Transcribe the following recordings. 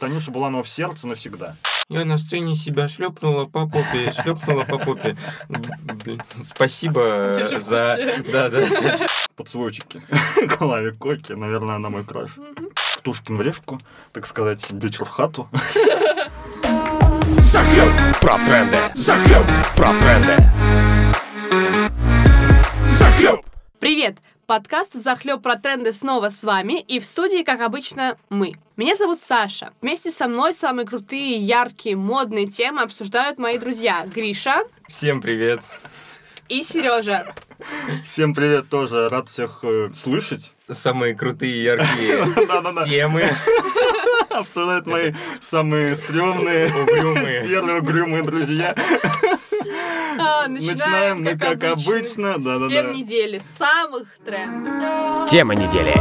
Танюша Буланова в сердце навсегда. Я на сцене себя шлепнула по попе, шлепнула по попе. Блин, Спасибо Держи в за... Да, да. Поцелуйчики. Клаве Коки, наверное, она мой краш. Птушкин в решку, так сказать, вечер в хату. Захлеб про тренды. Захлеб про тренды. Захлеб. Привет! Подкаст «Взахлеб про тренды» снова с вами, и в студии, как обычно, мы. Меня зовут Саша. Вместе со мной самые крутые, яркие, модные темы обсуждают мои друзья Гриша Всем привет. и Сережа. Всем привет тоже, рад всех э, слышать. Самые крутые, яркие темы. Обсуждают мои самые стрёмные, Угрюмые. серые, угрюмые друзья. А, Начинаем мы, как обычно. Да-да-да. Всем недели, самых трендов. Тема недели.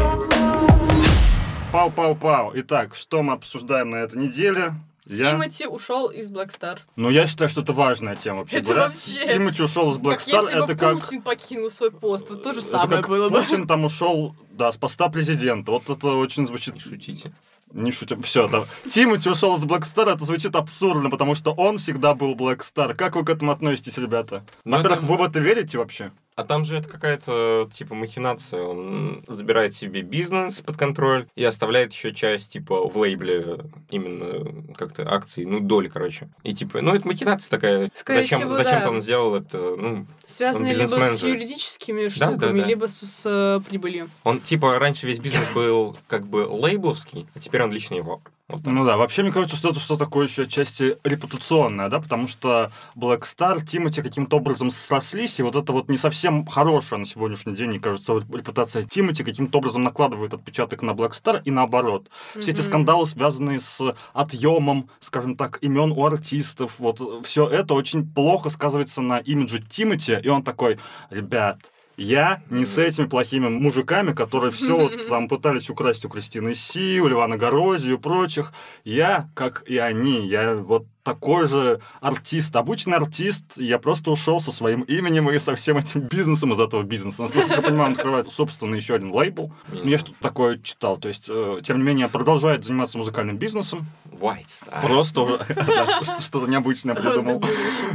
Пау-пау-пау. Итак, что мы обсуждаем на этой неделе? Я... Тимати ушел из Black Star. Ну, я считаю, что это важная тема вообще Это говоря. вообще- Тимати ушел из Black как Star, если бы это как... Путин покинул свой пост. Вот то же Это самое как было бы. Путин там ушел, да, с поста президента. Вот это очень звучит... Не шутите. Не шутим. Все, да. Тимати ушел Black Star, это звучит абсурдно, потому что он всегда был Star. Как вы к этому относитесь, ребята? Ну, Во-первых, вы в это верите вообще? А там же это какая-то, типа, махинация. Он забирает себе бизнес под контроль и оставляет еще часть, типа, в лейбле именно как-то акций, ну, доль, короче. И, типа, ну, это махинация такая. Скорее зачем, всего, зачем да. он сделал это? Ну, Связано Он либо с юридическими Да, штуками, да, да. либо с, с, э, прибылью. он, типа, раньше весь бизнес был как бы лейбловский, а теперь он лично его. Вот так. Ну да, вообще, мне кажется, что это что такое еще отчасти репутационное, да, потому что Black Star, Тимати каким-то образом срослись, и вот это вот не совсем хорошая на сегодняшний день, мне кажется, репутация Тимати каким-то образом накладывает отпечаток на Black Star и наоборот. Все эти скандалы, связанные с отъемом, скажем так, имен у артистов, вот все это очень плохо сказывается на имидже Тимати, и он такой, ребят, я не с этими плохими мужиками, которые все вот там пытались украсть у Кристины Си, у Ливана Горозии и прочих. Я, как и они, я вот такой же артист, обычный артист. Я просто ушел со своим именем и со всем этим бизнесом из этого бизнеса. Насколько я понимаю, он открывает собственно еще один лейбл. Я что-то такое читал. То есть, э, тем не менее, продолжает заниматься музыкальным бизнесом. White Star. Просто уже что-то необычное придумал.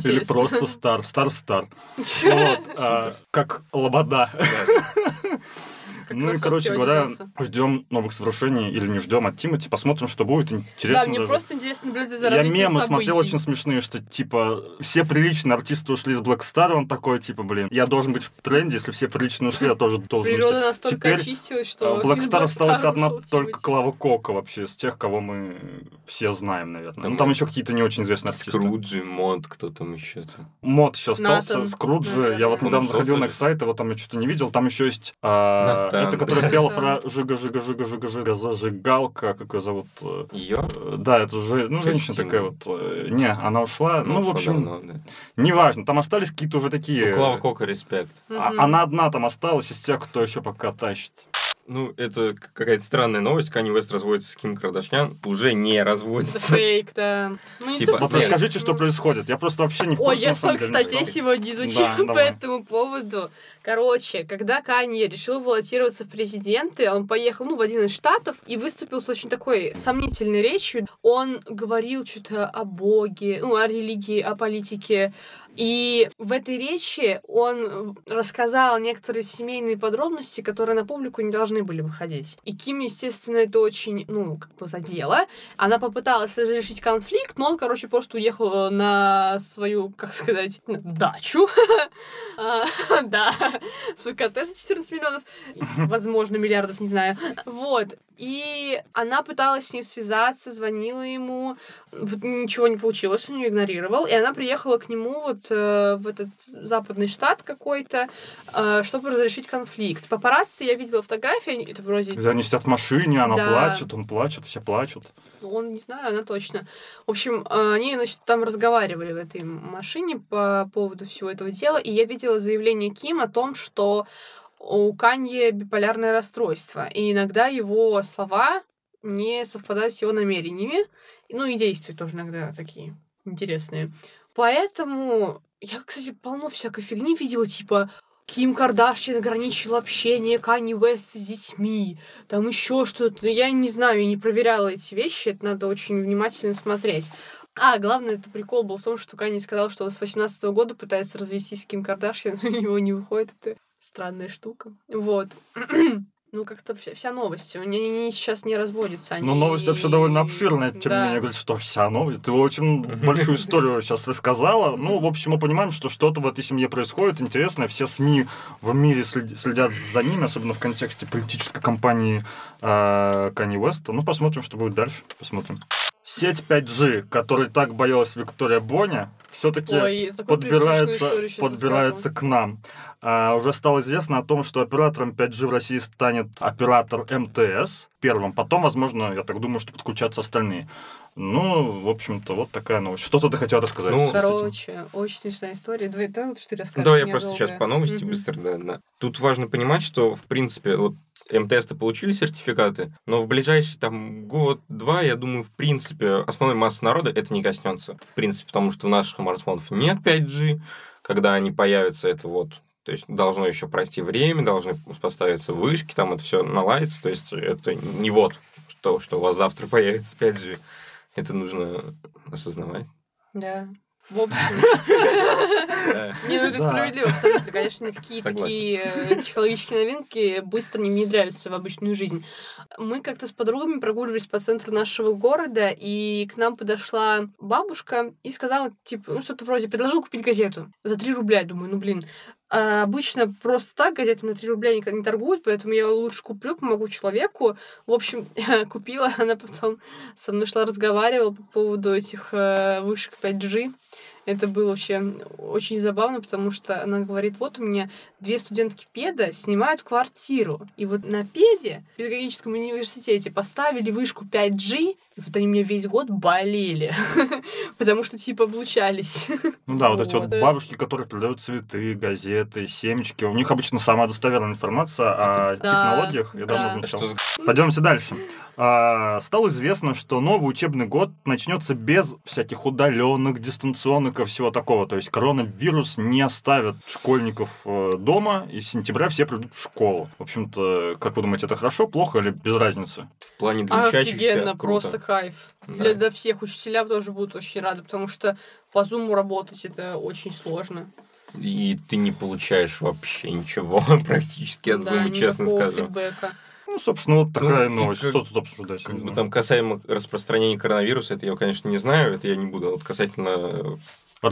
Или просто стар, стар-стар. Вот, а, как лобода. Как Ну и, короче говоря, ждем новых совершений или не ждем от Тимати. Посмотрим, что будет. Интересно Да, мне даже. просто интересно наблюдать за Я мемы событий. смотрел очень смешные, что типа все приличные артисты ушли из Black Star, он такой, типа, блин, я должен быть в тренде, если все приличные ушли, я тоже должен быть. Природа настолько Теперь очистилась, а, что... в Black Star осталась одна только. Клава Кока вообще, из тех, кого мы все знаем, наверное. Там ну, там еще какие-то не очень известные артисты. Скруджи, Мот, кто там еще там. Мот еще остался, Натан, Скруджи. наверное. Я вот недавно заходил на их сайт, его там я что-то не видел. Там еще есть а, Натан. это, которая пела про жига жига жига жига жига зажигалка, как ее зовут. Ее? Да, это же, ну, женщина Кристина. такая вот. Не, она ушла. Ну, в общем, неважно. Там остались какие-то уже такие. Ну, Клава Кока, респект. а-. Она одна там осталась из тех, кто еще пока тащит. Ну, это какая-то странная новость. Канни Вест разводится с Ким Кардашьян. Уже не разводится. фейк, да. Ну, не Типа, то, что фейк. расскажите, что Ну, происходит. Я просто вообще не в Ой, курсе, я на самом столько статей что. сегодня изучила Да, по давай. этому поводу. Короче, когда Канье решил баллотироваться в президенты, он поехал, ну, в один из штатов и выступил с очень такой сомнительной речью. Он говорил что-то о Боге, ну, о религии, о политике. И в этой речи он рассказал некоторые семейные подробности, которые на публику не должны были выходить. И Ким, естественно, это очень, ну, как бы задело. Она попыталась разрешить конфликт, но он, короче, просто уехал э, на свою, как сказать, дачу. А, Да, свой коттедж за 14 миллионов, возможно, миллиардов, не знаю. Вот. И она пыталась с ним связаться, звонила ему, вот ничего не получилось, он ее игнорировал, и она приехала к нему вот э, в этот западный штат какой-то, э, чтобы разрешить конфликт. Папарацци, я видела фотографии, это вроде Где Они сидят в машине, она Да. плачет, он плачет, все плачут. Ну, Он, не знаю, она точно. В общем, э, они, значит, там разговаривали в этой машине по поводу всего этого дела, и я видела заявление Ким о том, что у Канье биполярное расстройство, и иногда его слова не совпадают с его намерениями, ну и действия тоже иногда такие интересные. Поэтому я, кстати, полно всякой фигни видела, типа Ким Кардашьян ограничил общение Канни Уэст с детьми, там еще что-то. Я не знаю, я не проверяла эти вещи, это надо очень внимательно смотреть. А, главное, это прикол был в том, что Канни сказал, что он с 18 года пытается развестись с Ким Кардашьян, но у него не выходит. Это странная штука. Вот. Ну, как-то вся, вся новость. Они, они сейчас не разводятся. Они... Ну, новость вообще довольно обширная, тем не Да. менее, говорит, что вся новость. Ты очень большую историю сейчас рассказала. Ну, в общем, мы понимаем, что что-то в этой семье происходит интересное. Все СМИ в мире след- следят за ними, особенно в контексте политической кампании э, Канье Уэста. Ну, посмотрим, что будет дальше. Посмотрим. Сеть 5G, которой так боялась Виктория Боня, все-таки подбирается, подбирается к нам. А, уже стало известно о том, что оператором 5G в России станет оператор МТС первым. Потом, возможно, я так думаю, что подключатся остальные. Ну, в общем-то, вот такая новость. Что-то ты хотел рассказать? Ну? Короче, очень смешная история. Давай, давай лучше ты расскажешь. Да, я просто долгая. сейчас по новости Мгм. быстро, да, да. Тут важно понимать, что, в принципе, вот МТС-то получили сертификаты, но в ближайший там год-два, я думаю, в принципе, основной массы народа это не коснется. В принципе, потому что в наших смартфонах нет 5G, когда они появятся, это вот то есть должно еще пройти время, должны поставиться вышки, там это все наладится. То есть это не вот, что, что у вас завтра появится 5G. Это нужно осознавать. Да. В общем, не, ну это справедливо, абсолютно. Конечно, никакие такие э, технологические новинки быстро не внедряются в обычную жизнь. Мы как-то с подругами прогуливались по центру нашего города, и к нам подошла бабушка и сказала, типа, ну что-то вроде, предложила купить газету за 3 рубля. Думаю, ну блин, а обычно просто так газетами на 3 рубля никогда не торгуют, поэтому я лучше куплю, помогу человеку. В общем, купила, она потом со мной шла, разговаривала по поводу этих э, вышек 5G. Это было вообще очень забавно, потому что она говорит, вот у меня две студентки педа снимают квартиру. И вот на педе в педагогическом университете поставили вышку 5G, и вот они мне весь год болели, потому что типа облучались. Ну да, вот эти вот бабушки, которые продают цветы, газеты, семечки. У них обычно самая достоверная информация о Да, технологиях. Я да. давно замечал. что за Пойдемте дальше. А, стало известно, что новый учебный год начнется без всяких удаленных, дистанционных и всего такого. То есть коронавирус не оставит школьников э, дома, и с сентября все придут в школу. В общем-то, как вы думаете, это хорошо, плохо или без разницы? в плане для учащихся Офигенно, круто. просто кайф. Да. Для, для всех учителя тоже будут очень рады, потому что по зуму работать это очень сложно. И ты не получаешь вообще ничего практически от Да, зума, честно скажу. фидбэка. Ну, собственно, вот такая и новость. как- Что тут обсуждать? Как Не бы там касаемо распространения коронавируса, это я, конечно, не знаю, это я не буду. А Вот касательно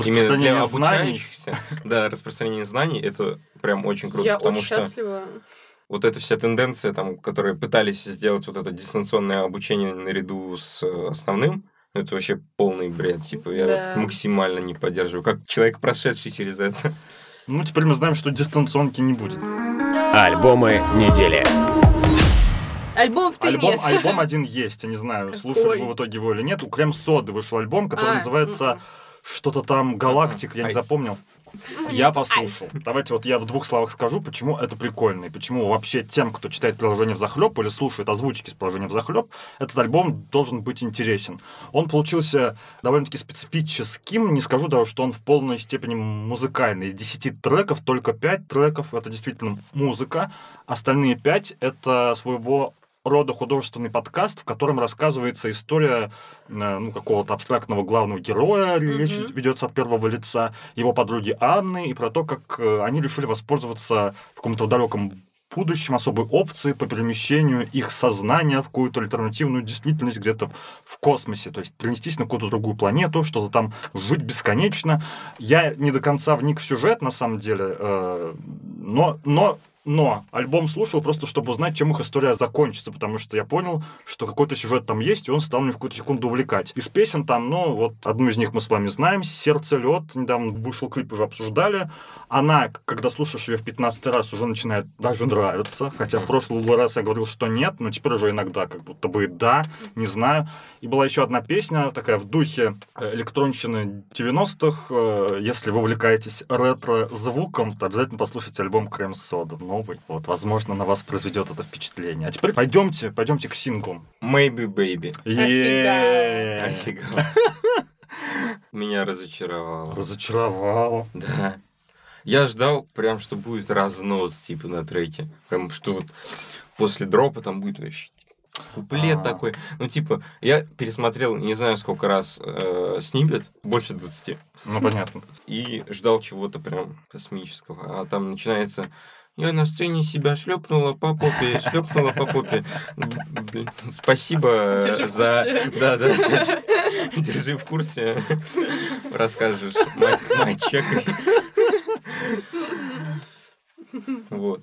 именно для обучающихся, да, распространение знаний, это прям очень круто, Я потому очень что счастлива. вот эта вся тенденция, там, которые пытались сделать вот это дистанционное обучение наряду с э, основным, ну, это вообще полный бред, типа, я Да. максимально не поддерживаю, как человек, прошедший через это. Ну, теперь мы знаем, что дистанционки не будет. Альбомы недели. Альбом ты Альбом, нет. альбом один есть, я не знаю, Какой? слушали вы в итоге его или нет. У Крем Соды вышел альбом, который А, называется м-м. что-то там Галактик, я не запомнил. Я послушал. Давайте вот я в двух словах скажу, почему это прикольно, и почему вообще тем, кто читает приложение в захлеб или слушает озвучки с приложения в захлеб, этот альбом должен быть интересен. Он получился довольно-таки специфическим, не скажу даже, что он в полной степени музыкальный. Из 10 треков только 5 треков — это действительно музыка, остальные 5 — это своего рода художественный подкаст, в котором рассказывается история э, ну, какого-то абстрактного главного героя, речь Мгм. ведется от первого лица, его подруги Анны, и про то, как э, они решили воспользоваться в каком-то далеком будущем особой опции по перемещению их сознания в какую-то альтернативную действительность где-то в космосе, то есть перенестись на какую-то другую планету, что-то там жить бесконечно. Я не до конца вник в сюжет, на самом деле, э, но, но но альбом слушал просто, чтобы узнать, чем их история закончится, потому что я понял, что какой-то сюжет там есть, и он стал меня в какую-то секунду увлекать. Из песен там, ну, вот одну из них мы с вами знаем, «Сердце лед», недавно вышел клип, уже обсуждали. Она, когда слушаешь ее в 15 раз, уже начинает даже нравиться, хотя в прошлый раз я говорил, что нет, но теперь уже иногда как будто бы да, не знаю. И была еще одна песня, такая в духе э, электронщины 90-х. Э, Если вы увлекаетесь ретро-звуком, то обязательно послушайте альбом Крем Сода новый. Вот, возможно, на вас произведет это впечатление. А теперь пойдемте, пойдемте к синглам. Maybe Baby. Е-е-е. Офига. Меня разочаровало. Разочаровало. Да. Я ждал прям, что будет разнос, типа, на треке. Прям, что вот после дропа там будет вообще типа, куплет А. такой. Ну, типа, я пересмотрел не знаю сколько раз э, снипет, больше 20, Ну, понятно. и ждал чего-то прям космического. А там начинается я на сцене себя шлепнула по попе, шлепнула по попе. Спасибо Держи за... Да, да. Держи в курсе. Расскажешь мать, мать чекай. Вот.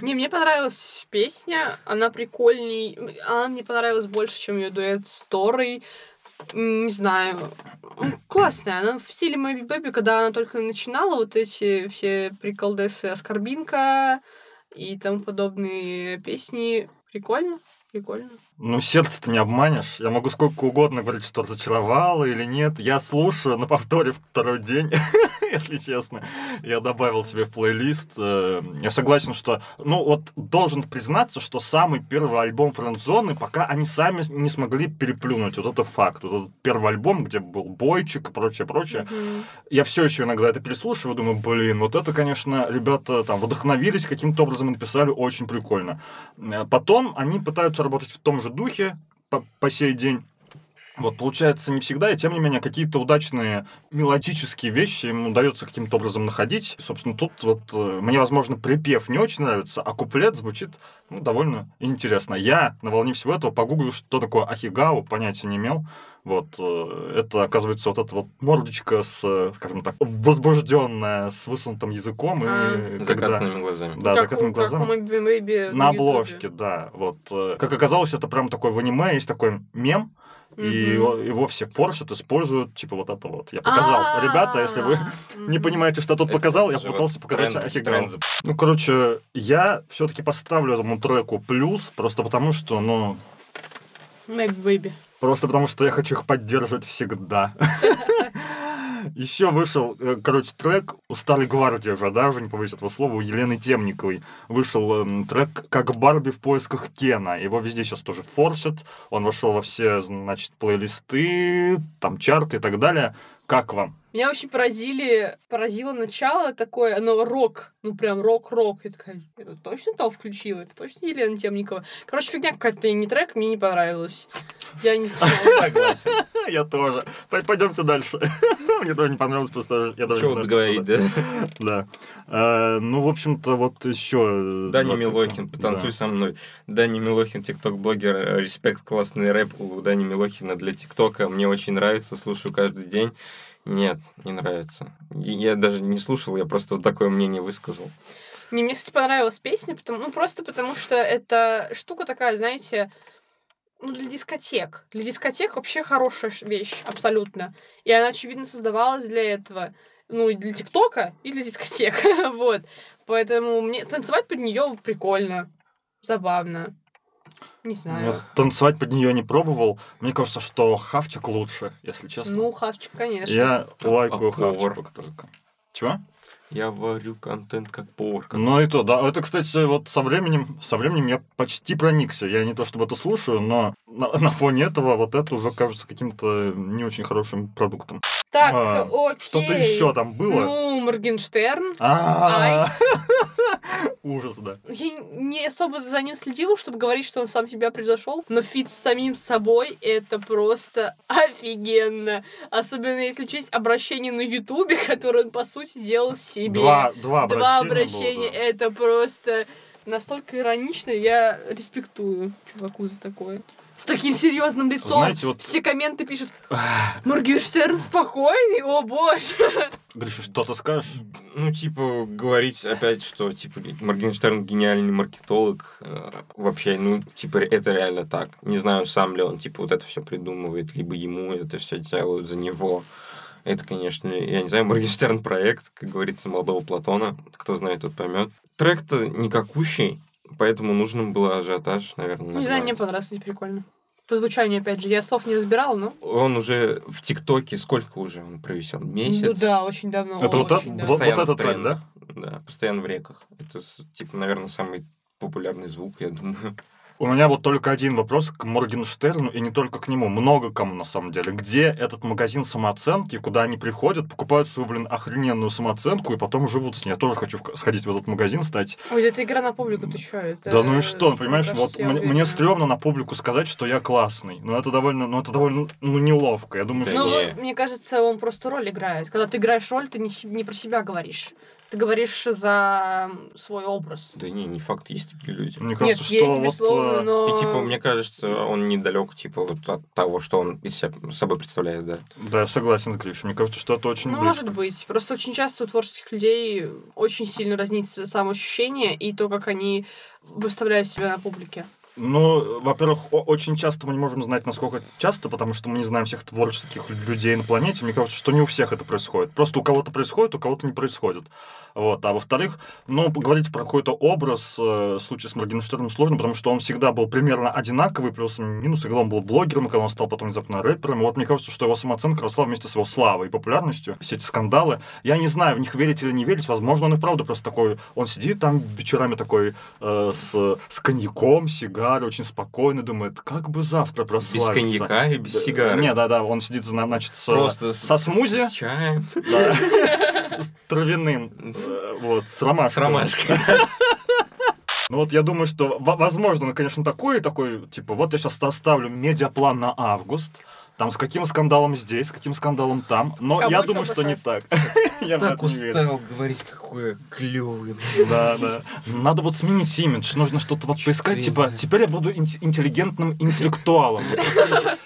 Не, мне понравилась песня, она прикольней, она мне понравилась больше, чем ее дуэт с Торой. Не знаю, классная. Она в стиле Мэби Бэби, когда она только начинала, вот эти все приколдесы Оскорбинка и тому подобные песни. Прикольно, прикольно. Ну, сердце-то не обманешь. Я могу сколько угодно говорить, что разочаровало или нет. Я слушаю на повторе второй день, если честно. Я добавил себе в плейлист. Э, Я согласен, что... Ну, вот должен признаться, что самый первый альбом Френдзоны, пока они сами не смогли переплюнуть. Вот это факт. Вот этот первый альбом, где был бойчик и прочее, прочее. Я все еще иногда это переслушиваю, думаю, блин, вот это, конечно, ребята там вдохновились каким-то образом и написали очень прикольно. Э, Потом они пытаются работать в том же духе по, по сей день. Вот, получается, не всегда, и тем не менее, какие-то удачные мелодические вещи им удается каким-то образом находить. Собственно, тут вот э, мне, возможно, припев не очень нравится, а куплет звучит ну, довольно интересно. Я на волне всего этого погуглю, что такое ахигау, понятия не имел. Вот, э, это, оказывается, вот эта вот мордочка с, э, скажем так, возбужденная, с высунутым языком. А. И когда... Закатанными глазами. Да, как, закатыми у- как глазами. у Мэби Бэби На Ютубе. обложке, да. Вот. э, Как оказалось, это прям такой в аниме есть такой мем, и Мгм. его, все форсят, используют, типа вот это вот. Я показал. Ребята, если вы А, не понимаете, что тут Это показал, я пытался показать тренд за- Ну, короче, я все-таки поставлю этому треку плюс, просто потому что, ну, Мэби Бэби. Просто потому, что я хочу их поддерживать всегда. Еще вышел, э, короче, трек у Старой Гвардии уже, да, уже не побоюсь этого слова, у Елены Темниковой. Вышел эм, трек «Как Барби в поисках Кена». Его везде сейчас тоже форсят. Он вошел во все, значит, плейлисты, там, чарты и так далее. Как вам? Меня очень поразили, поразило начало такое, оно рок, ну прям рок-рок. Я такая, это точно то включила? Это точно Елена Темникова? Короче, фигня какая-то, не трек, мне не понравилось. Я не знаю. Согласен. Я тоже. Пойдемте дальше. Мне тоже не понравилось, просто я даже Чего не знаю, говорить, да? Да. Э, Ну, в общем-то, вот еще... Дани Милохин, потанцуй со мной. Дани Милохин, тикток-блогер, э, респект, классный рэп у Дани Милохина для тиктока. Мне очень нравится, слушаю каждый день. Нет, не нравится. Я даже не слушал, я просто вот такое мнение высказал. Не, мне, кстати, понравилась песня, потому, ну, просто потому что это штука такая, знаете, ну, для дискотек. Для дискотек вообще хорошая вещь, абсолютно. И она, очевидно, создавалась для этого. Ну, и для ТикТока, и для дискотек. вот. Поэтому мне танцевать под нее прикольно, забавно. Не знаю. Я танцевать под нее не пробовал. Мне кажется, что хавчик лучше, если честно. Ну, хавчик, конечно. Я А- лайкаю хавчик только. Чего? Я варю контент как повар. как- Ну и то, да. Это, кстати, вот со временем, со временем я почти проникся. Я не то чтобы это слушаю, но на, на фоне этого вот это уже кажется каким-то не очень хорошим продуктом. Так, А, окей. Что-то еще там было? Ну, Моргенштерн. А, Ice. Ужас, да. Я не особо за ним следила, чтобы говорить, что он сам себя превзошел, но feat с самим собой это просто офигенно. Особенно если учесть обращение на Ютубе, которое он, по сути, делал себе. Два, два обращения. Два было, обращения. да. Это просто настолько иронично. Я респектую чуваку за такое. С таким серьезным лицом. Знаете, вот- Все комменты пишут Моргенштерн спокойный, о боже. Гриша, что ты скажешь? Ну, типа, говорить опять, что, типа, Моргенштерн гениальный маркетолог, э, вообще, ну, типа, это реально так. Не знаю, сам ли он, типа, вот это все придумывает, либо ему это все делают за него. Это, конечно, я не знаю, Моргенштерн проект, как говорится, молодого Платона. Кто знает, тот поймет. Трек-то никакущий, поэтому нужен был ажиотаж, наверное. Не знаю, мне понравилось, кстати, прикольно. По звучанию, опять же, я слов не разбирала, но... Он уже в ТикТоке, сколько уже он провисел? Месяц? Ну да, очень давно. Это вот, очень это- давно. вот, вот этот трек, да? Да, постоянно в реках. Это, типа, наверное, самый популярный звук, я думаю. У меня вот только один вопрос к Моргенштерну, и не только к нему, много кому на самом деле. Где этот магазин самооценки, куда они приходят, покупают свою, блин, охрененную самооценку, и потом живут с ней? Я тоже хочу сходить в этот магазин, стать. Ой, это игра на публику, ты чё? Это... Да ну и что, понимаешь, мне вот мне, мне стрёмно на публику сказать, что я классный. Ну это довольно, ну это довольно, ну неловко. Я думаю, Да что... Ну, не. мне кажется, он просто роль играет. Когда ты играешь роль, ты не, не про себя говоришь. Ты говоришь за свой образ. Да не, не факт, есть такие люди. Мне Нет, кажется, есть, что вот... безусловно, э, но... И типа, мне кажется, он недалек, типа, вот от того, что он из себя собой представляет, да. Да, я согласен с Гришей. Мне кажется, что это очень Ну, близко. может быть. Просто очень часто у творческих людей очень сильно разнится самоощущение и то, как они выставляют себя на публике. Ну, во-первых, очень часто мы не можем знать, насколько часто, потому что мы не знаем всех творческих людей на планете. Мне кажется, что не у всех это происходит. Просто у кого-то происходит, у кого-то не происходит. Вот. А во-вторых, ну, говорить про какой-то образ э, в случае с Моргенштерном сложно, потому что он всегда был примерно одинаковый, плюс и минус, когда он был блогером, когда он стал потом внезапно рэпером. Вот мне кажется, что его самооценка росла вместе с его славой и популярностью. Все эти скандалы. Я не знаю, в них верить или не верить. Возможно, он и правда просто такой... Он сидит там вечерами такой э, с, с коньяком, сигарой, очень спокойно, думает, как бы завтра Без прославиться. коньяка и без сигары. Не, да-да, он сидит, зна- значит, с, Просто со смузи, С чаем. да, с травяным, э, вот, с ромашкой. С ромашкой. Ну вот я думаю, что, во- возможно, он, конечно, такой, такой, типа, вот я сейчас составлю медиаплан на август, там с каким скандалом здесь, с каким скандалом там, но я думаю, что не так. Я в Так это не верю. устал говорить, какой клевый. Да, да. Надо вот сменить имидж, нужно что-то вот поискать, типа, теперь я буду инт- интеллигентным интеллектуалом.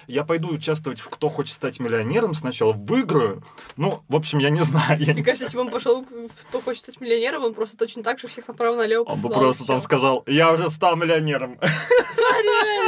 Я пойду участвовать в «Кто хочет стать миллионером» сначала, выиграю. Ну, в общем, я не знаю. Мне не- кажется, если бы он пошел в «Кто хочет стать миллионером», он просто точно так же всех направо-налево Он бы просто там сказал, я уже стал миллионером.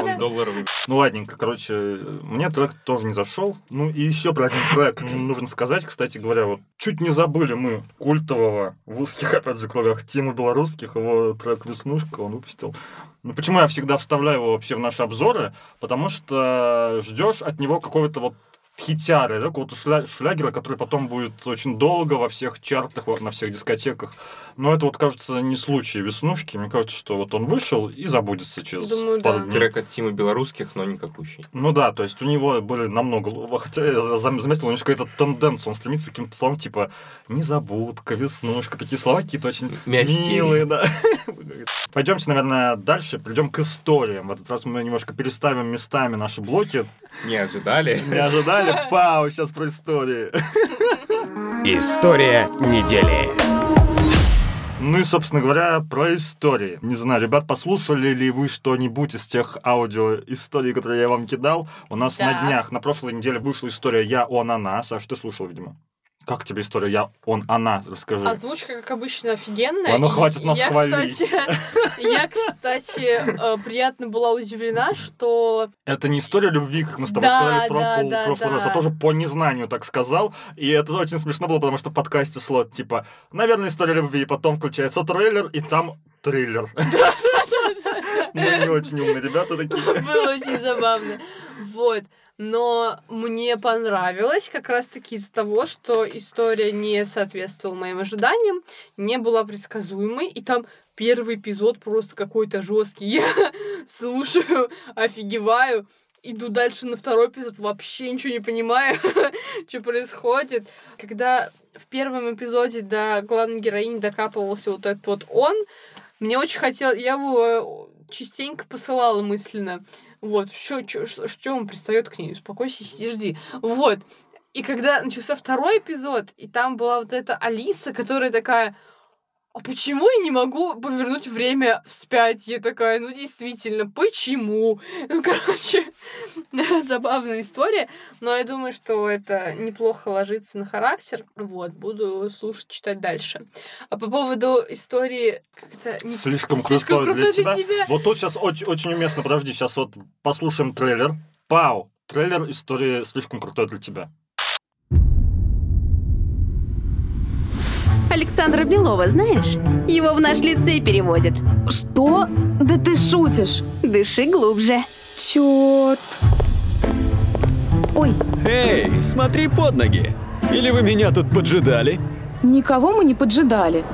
Он долларовый. Ну, ладненько, короче, мне трек тоже не зашел. Ну, и еще про один трек нужно сказать, кстати говоря, вот чуть не забыли мы культового в узких, опять же, кругах Тимы Белорусских, его трек «Веснушка» он выпустил. Ну, почему я всегда вставляю его вообще в наши обзоры? Потому что ждешь от него какого-то вот хитяры, да, какого-то шля- шлягера, который потом будет очень долго во всех чартах, на всех дискотеках. Но это вот, кажется, не случай веснушки. Мне кажется, что вот он вышел и забудется через Думаю, пару да. дней. Трек от Тимы Белорусских, но никакущий. Ну да, то есть у него были намного... Хотя я зам- заметил, у него какая-то тенденция. Он стремится к каким-то словам типа «незабудка», «веснушка». Такие слова какие-то очень Мягкие. милые, да. Пойдемте, наверное, дальше. Придем к историям. В этот раз мы немножко переставим местами наши блоки. Не ожидали. Не ожидали? Пау, сейчас про истории. История недели. Ну и, собственно говоря, про истории. Не знаю, ребят, послушали ли вы что-нибудь из тех аудиоисторий, которые я вам кидал? У нас на Да. днях, на прошлой неделе вышла история «Я, он, она». Саш, ты слушал, видимо? Как тебе история «Я, он, она»? Расскажи. Озвучка, как обычно, офигенная. И хватит нас я, хвалить. Кстати, я, кстати, э, приятно была удивлена, что Это не история любви, как мы с тобой Да, сказали про да, пол- да, прошлый раз, а да. тоже по незнанию так сказал. И это очень смешно было, потому что в подкасте шло, типа, наверное, история любви, и потом включается трейлер, и там триллер. Мы не очень умные ребята такие. было очень забавно. Вот. Но мне понравилось как раз-таки из-за того, что история не соответствовала моим ожиданиям, не была предсказуемой, и там первый эпизод просто какой-то жесткий. Я слушаю, офигеваю, иду дальше на второй эпизод, вообще ничего не понимаю, что происходит. Когда в первом эпизоде до главной героини докапывался вот этот вот он, мне очень хотелось, я его частенько посылала мысленно. Вот, что, что он пристает к ней? Успокойся, сиди, жди. Вот. И когда начался второй эпизод, и там была вот эта Алиса, которая такая, а почему я не могу повернуть время вспять? Я такая, ну действительно, почему? Ну, короче, забавная история, но я думаю, что это неплохо ложится на характер. Вот, буду слушать, читать дальше. А по поводу истории как-то... не- Слишком крутой для тебя. тебя. Вот тут сейчас очень, очень уместно, подожди, сейчас вот послушаем трейлер. Пау! Трейлер истории слишком крутой для тебя. Александра Белова знаешь? Его в наш лицей переводят. Что? Да ты шутишь. Дыши глубже. Чёрт. Ой, Эй, смотри под ноги! Или вы меня тут поджидали? никого мы не поджидали.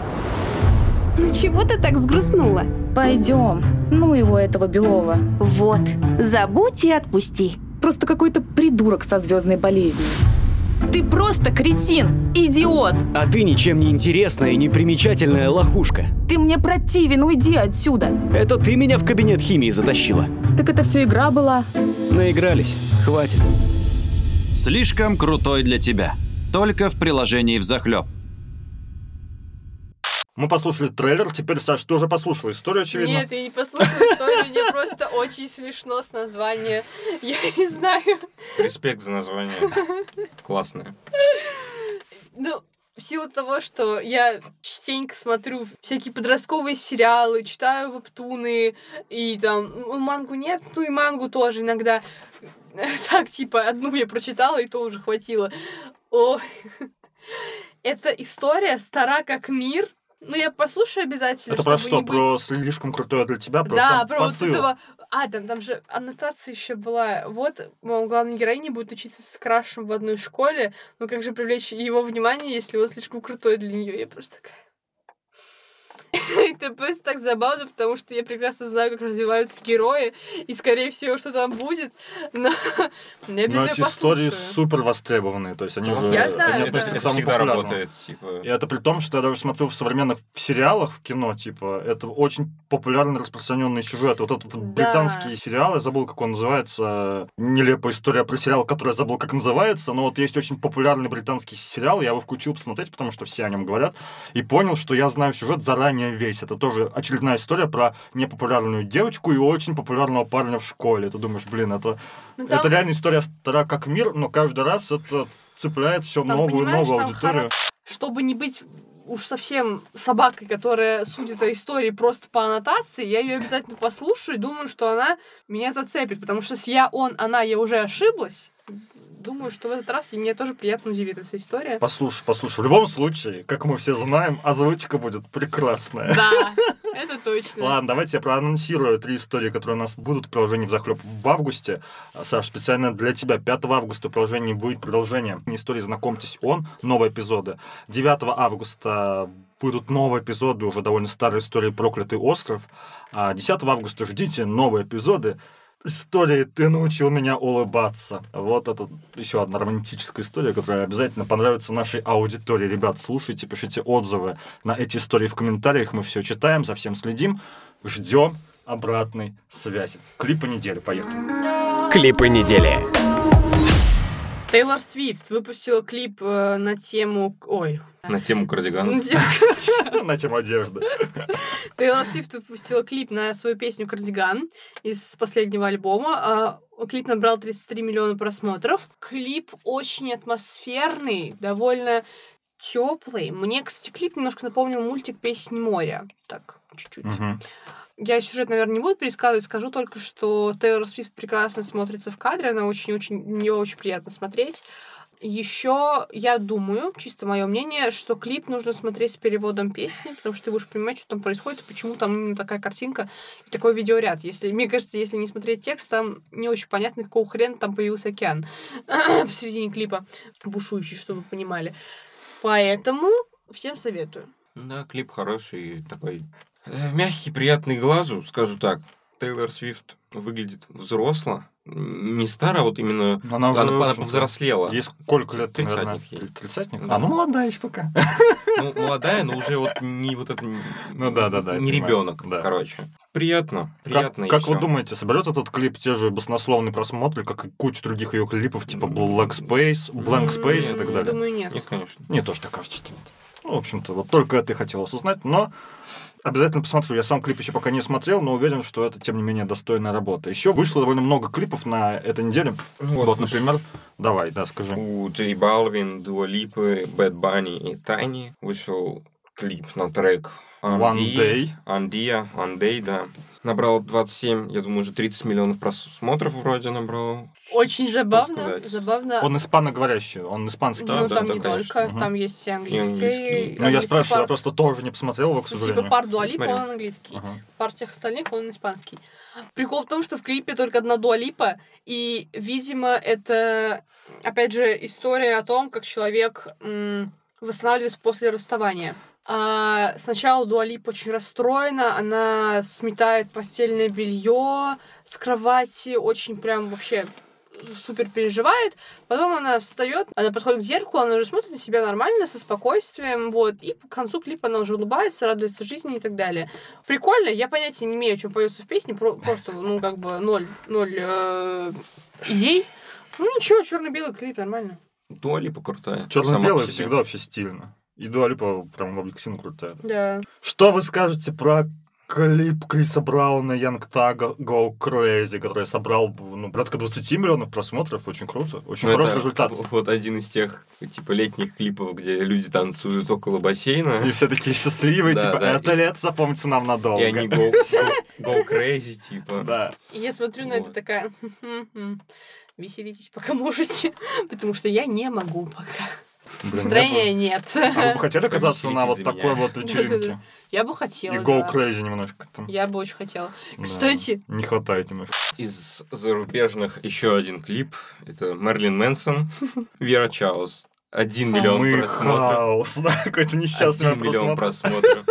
Ну чего ты так взгрустнула? Пойдем. Ну его, этого Белова. Вот, забудь и отпусти. Просто какой-то придурок со звездной болезнью. Ты просто кретин, идиот. А ты ничем не интересная и непримечательная лохушка. Ты мне противен, уйди отсюда. Это ты меня в кабинет химии затащила. Так это все игра была. Наигрались. Хватит. Слишком крутой для тебя. Только в приложении взахлеб. Мы послушали трейлер, теперь, Саш, ты уже послушал историю, очевидно. Нет, я не послушала историю, мне просто очень смешно с названия. Я не знаю. Респект за название. Классное. Ну, в силу того, что я частенько смотрю всякие подростковые сериалы, читаю вебтуны, и там ну, мангу нет, ну и мангу тоже иногда. Так, типа, одну я прочитала, и то уже хватило. О, эта история стара как мир. Ну, я послушаю обязательно, Это про что? не Про быть- слишком крутое для тебя? Про да, про вот посыл? этого... А, там, там же аннотация еще была. Вот, мол, главная героиня будет учиться с Крашем в одной школе, но как же привлечь его внимание, если он слишком крутой для нее? Я просто такая... Это просто так забавно, потому что я прекрасно знаю, как развиваются герои, и, скорее всего, что там будет, но я Но эти истории супер востребованные, то есть они уже Я знаю, Это всегда работает, типа... И это при том, что я даже смотрю в современных сериалах, в кино, типа, это очень популярный распространенный сюжет. Вот этот британский сериал, я забыл, как он называется, нелепая история про сериал, который я забыл, как называется, но вот есть очень популярный британский сериал, я его включил посмотреть, потому что все о нем говорят, и понял, что я знаю сюжет заранее весь. Это тоже очередная история про непопулярную девочку и очень популярного парня в школе. Ты думаешь, блин, это, Ну, там- это реально история стара как мир, но каждый раз это цепляет все Там, новую новую там аудиторию. чтобы не быть уж совсем собакой, которая судит о истории просто по аннотации, я ее обязательно послушаю и думаю, что она меня зацепит, потому что с я, он, она, я уже ошиблась. Думаю, что в этот раз и меня тоже приятно удивит эта история. Послушай, послушай. В любом случае, как мы все знаем, озвучка будет прекрасная. Да, это точно. Ладно, давайте я проанонсирую три истории, которые у нас будут в приложении в захлеб в августе. Саш, специально для тебя 5 августа в приложении будет продолжение истории «Знакомьтесь, он», новые эпизоды. 9 августа будут новые эпизоды, уже довольно старые истории «Проклятый остров». А 10 августа ждите новые эпизоды истории «Ты научил меня улыбаться». Вот это еще одна романтическая история, которая обязательно понравится нашей аудитории. Ребят, слушайте, пишите отзывы на эти истории в комментариях. Мы все читаем, за всем следим. Ждем обратной связи. Клипы недели. Поехали. Клипы недели. Тейлор Свифт выпустила клип э, на тему... Ой. На тему кардигана. На тему- одежды. Тейлор Свифт выпустила клип на свою песню «Кардиган» из последнего альбома. А, Клип набрал 33 миллиона просмотров. Клип очень атмосферный, довольно теплый. Мне, кстати, клип немножко напомнил мультик «Песни моря». Так, чуть-чуть. Я сюжет, наверное, не буду пересказывать, скажу только, что Тейлор Свифт прекрасно смотрится в кадре, она очень-очень, ее очень приятно смотреть. Еще я думаю, чисто мое мнение, что клип нужно смотреть с переводом песни, потому что ты будешь понимать, что там происходит, и почему там именно такая картинка и такой видеоряд. Если, мне кажется, если не смотреть текст, там не очень понятно, какого хрена там появился океан посередине клипа, бушующий, чтобы вы понимали. Поэтому всем советую. Да, клип хороший, такой мягкий, приятный глазу, скажу так. Тейлор Свифт выглядит взросло. Не старо, а вот именно Она уже, она, она повзрослела. Ей сколько лет, Тридцатник ей. Три- Тридцатник? Да. А, ну молодая еще пока. Ну, молодая, но уже вот не вот это... Ну да, да, да, Не ребенок, Да. короче. Приятно, Как, приятно и как вы думаете, соберет этот клип те же баснословные просмотры, как и кучу других ее клипов, типа Black Space, Blank Space и так далее? Думаю, нет. Нет, конечно. Мне тоже так кажется, что нет. Ну, в общем-то, вот только это и хотелось узнать, но обязательно посмотрю. Я сам клип еще пока не смотрел, но уверен, что это, тем не менее, достойная работа. Еще вышло довольно много клипов на этой неделе. Ну Вот, вот, например, давай, да, скажи. У Джей Балвин, Дуа Липы, Бэд Банни и Тайни вышел клип на трек One. Day. Андия, Андей, да. Набрал 27, я думаю, уже 30 миллионов просмотров вроде набрал. Очень забавно. сказать? Забавно. Он испаноговорящий, он испанский. Да, ну, да, там да, не конечно. только, Мгм. там есть и английский. английский. Ну, я спрашиваю, я пар. просто тоже не посмотрел его, к Ну, сожалению. Типа пар Дуалипа, он английский. Ага. Пар всех остальных, он испанский. Прикол в том, что в клипе только одна Дуалипа, и, видимо, это, опять же, история о том, как человек м, восстанавливается после расставания. А, сначала Дуалип очень расстроена, она сметает постельное белье с кровати, очень прям вообще супер переживает. Потом она встает, она подходит к зеркалу, она уже смотрит на себя нормально, со спокойствием, вот. И к концу клипа она уже улыбается, радуется жизни и так далее. Прикольно, я понятия не имею, что поется в песне, про- просто, ну, как бы ноль, ноль э, идей. Ну ничего, черно-белый клип, нормально. Дуалипа крутая. Себе. всегда вообще стильно. И Дуалипа прям объективно крутая. Да. Что вы скажете про клип Криса Брауна Young Thug Go Crazy, который собрал ну, порядка 20 миллионов просмотров. Очень круто. Очень Ну, хороший это результат. Вот один из тех, типа, летних клипов, где люди танцуют около бассейна. И все такие счастливые, Да, типа, да, это и- лето запомнится нам надолго. И они go, go, go crazy, типа. Да. И я смотрю на это Вот. такая, «Хм-хм-хм, веселитесь, пока можете, потому что я не могу пока. Блин, Настроения нет. А вы бы хотели оказаться на вот такой вот вечеринке? Я бы хотела, И Go. Crazy немножко там. Я бы очень хотела. Кстати, Не хватает немножко. Из зарубежных еще один клип. Это Мерлин Мэнсон, Вера Чаус. Один миллион Мы просмотров. хаос. Да, какой-то несчастный Один миллион просмотр. просмотров.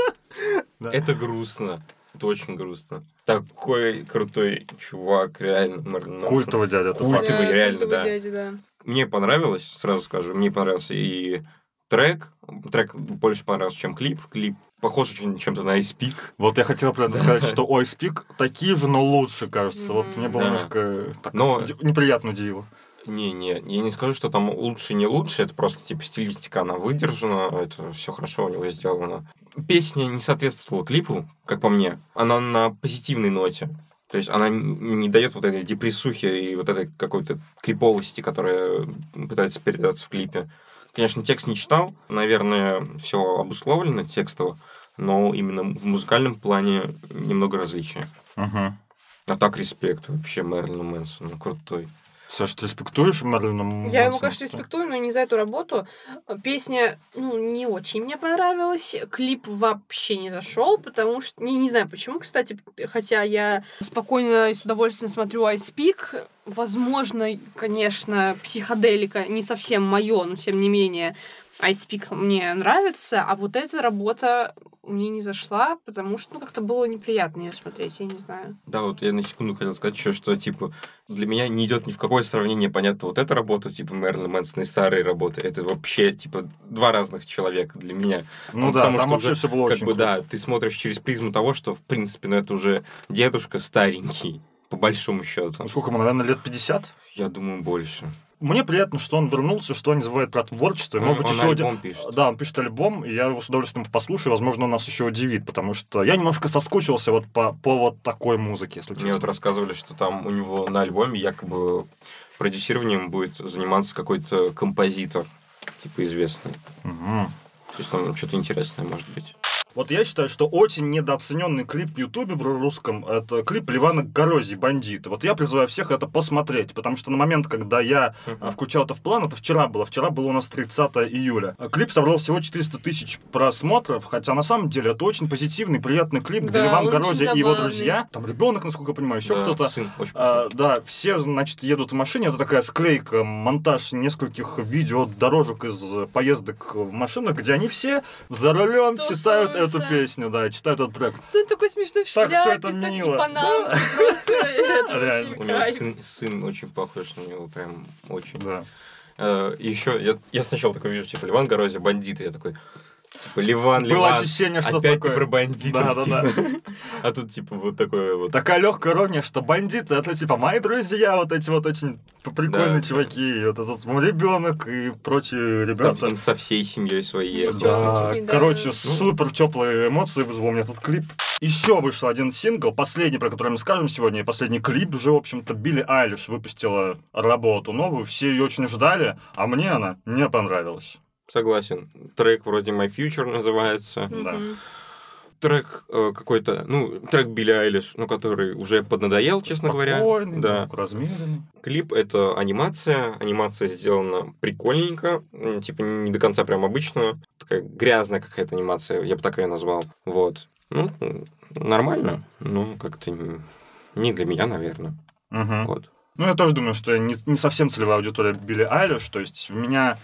Это грустно. Это очень грустно. Такой крутой чувак, реально, Мэнсон. Культовый дядя, это факт. Культовый, да, реально, культовый да. дядя, да. Мне понравилось, сразу скажу, мне понравился и трек. Трек больше понравился, чем клип. Клип похож очень чем-то на Ice Peak. Вот я хотел про это сказать, что ой, спик такие же, но лучше, кажется. Вот мне было Да. немножко так Но- ди- неприятно удивило. Не-не, я не скажу, что там лучше, не лучше, это просто типа стилистика, она выдержана, это все хорошо у него сделано. Песня не соответствовала клипу, как по мне. Она на позитивной ноте. То есть она не дает вот этой депрессухи и вот этой какой-то криповости, которая пытается передаться в клипе. Конечно, текст не читал, наверное, все обусловлено текстово, но именно в музыкальном плане немного различия. Угу. А так респект вообще Мэрилину Мэнсону, крутой. Саш, ты респектуешь Мерлина Я его, Мэнсона? конечно, респектую, но не за эту работу. Песня, ну, не очень мне понравилась. Клип вообще не зашел, потому что... Не, не знаю почему, кстати, хотя я спокойно и с удовольствием смотрю Ice Peak. Возможно, конечно, психоделика не совсем мое, но тем не менее Peak мне нравится, а вот эта работа мне не зашла, потому что ну, как-то было неприятно ее смотреть, я не знаю. Да, вот я на секунду хотел сказать еще, что, типа, для меня не идет ни в какое сравнение, понятно, вот эта работа, типа, Мерлина Мэнсона и старые работы, это вообще, типа, два разных человека для меня. Ну да, потому там что вообще уже все было Как очень бы, круто. да, ты смотришь через призму того, что, в принципе, ну, это уже дедушка старенький, по большому счету. Ну, сколько ему, наверное, лет 50? Я думаю, больше. Мне приятно, что он вернулся, что он не забывает про творчество. И, Он- Может быть, он еще один... пишет. Да, он пишет альбом, и я его с удовольствием послушаю. Возможно, он нас еще удивит, потому что я немножко соскучился вот по, по вот такой музыке, если Мне вот честно. рассказывали, что там у него на альбоме якобы продюсированием будет заниматься какой-то композитор, типа известный. Мгм. То есть там что-то интересное может быть. Вот я считаю, что очень недооцененный клип в Ютубе в русском это клип Ливана Горозии «Бандиты». Вот я призываю всех это посмотреть, потому что на момент, когда я а, включал это в план, это вчера было. Вчера было у нас 30 июля. А Клип собрал всего 400 тысяч просмотров, хотя на самом деле это очень позитивный, приятный клип, где Да, Ливан Горозия и его друзья, там ребенок, насколько я понимаю, еще Да, кто-то. Сын очень А, да, все, значит, едут в машине. Это такая склейка, монтаж нескольких видео дорожек из поездок в машинах, где они все за рулем читают эту песню, да, читают этот трек. Ты такой смешной в Так шляпе, это так и мило. панамке, просто это У него кайф. сын, сын очень похож на него, прям очень. Да. еще я, я сначала такой вижу, типа, Ливан Горозия, бандиты. Я такой, типа, Ливан, Было Ливан, ощущение, что опять такое. про бандитов. Да, да, да. типа. А тут, типа, вот такое вот. Такая легкая ирония, что бандиты это типа мои друзья, вот эти вот очень прикольные Да. чуваки, вот этот мой ребенок и прочие Там ребята. он со всей семьей своей. Да, да. короче, Ну. супер теплые эмоции вызвал мне этот клип. Еще вышел один сингл, последний, про который мы скажем сегодня, и последний клип уже, в общем-то, Билли Айлиш выпустила работу новую, все ее очень ждали, а мне она не понравилась. Согласен. Трек вроде My Future называется. Да. Трек э, какой-то, ну, трек Билли Айлиш, ну, который уже поднадоел, честно говоря. Спокойный, Да. такой размеренный. Клип — это анимация. Анимация сделана прикольненько. Типа не до конца прям обычно. Такая грязная какая-то анимация. Я бы так ее назвал. Вот. Ну, нормально. Ну, как-то не для меня, наверное. Мгм. Вот. Ну, я тоже думаю, что я не, не совсем целевая аудитория Билли Айлиш, то есть у меня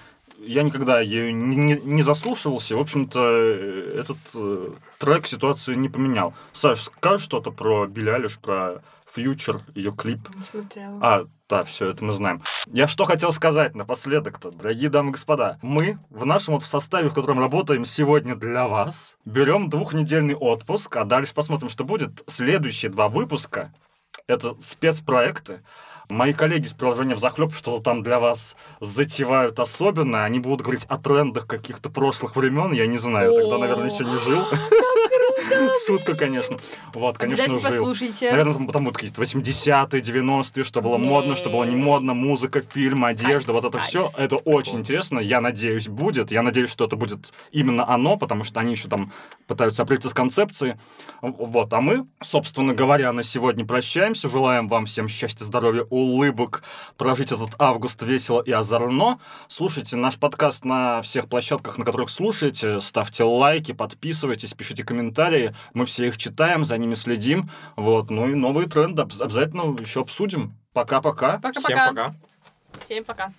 я никогда ею не, не- заслушивался. В общем-то, э, этот э, трек ситуацию не поменял. Саш, скажешь что-то про Билли Айлиш, про Фьючер, ее клип? Не смотрела. А, да, все, это мы знаем. Я что хотел сказать напоследок-то, дорогие дамы и господа. Мы в нашем вот в составе, в котором работаем сегодня для вас, берем двухнедельный отпуск, а дальше посмотрим, что будет. Следующие два выпуска — это спецпроекты. Мои коллеги с приложения «Взахлеб» что-то там для вас затевают особенно. Они будут говорить о трендах каких-то прошлых времен. Я не знаю, тогда, наверное, еще не жил. Шутка, конечно. Вот, конечно, жил. послушайте. Наверное, там потому какие-то 80-е, 90-е, что было модно, что было не модно, музыка, фильм, одежда, вот это все. Это очень интересно. Я надеюсь, будет. Я надеюсь, что это будет именно оно, потому что они еще там пытаются определиться с концепцией. Вот. А мы, собственно говоря, на сегодня прощаемся. Желаем вам всем счастья, здоровья, улыбок, прожить этот август весело и озорно. Слушайте наш подкаст на всех площадках, на которых слушаете. Ставьте лайки, подписывайтесь, пишите комментарии. Мы все их читаем, за ними следим. Вот. Ну и новые тренды обязательно еще обсудим. Пока-пока. Пока-пока. Всем пока. Всем пока.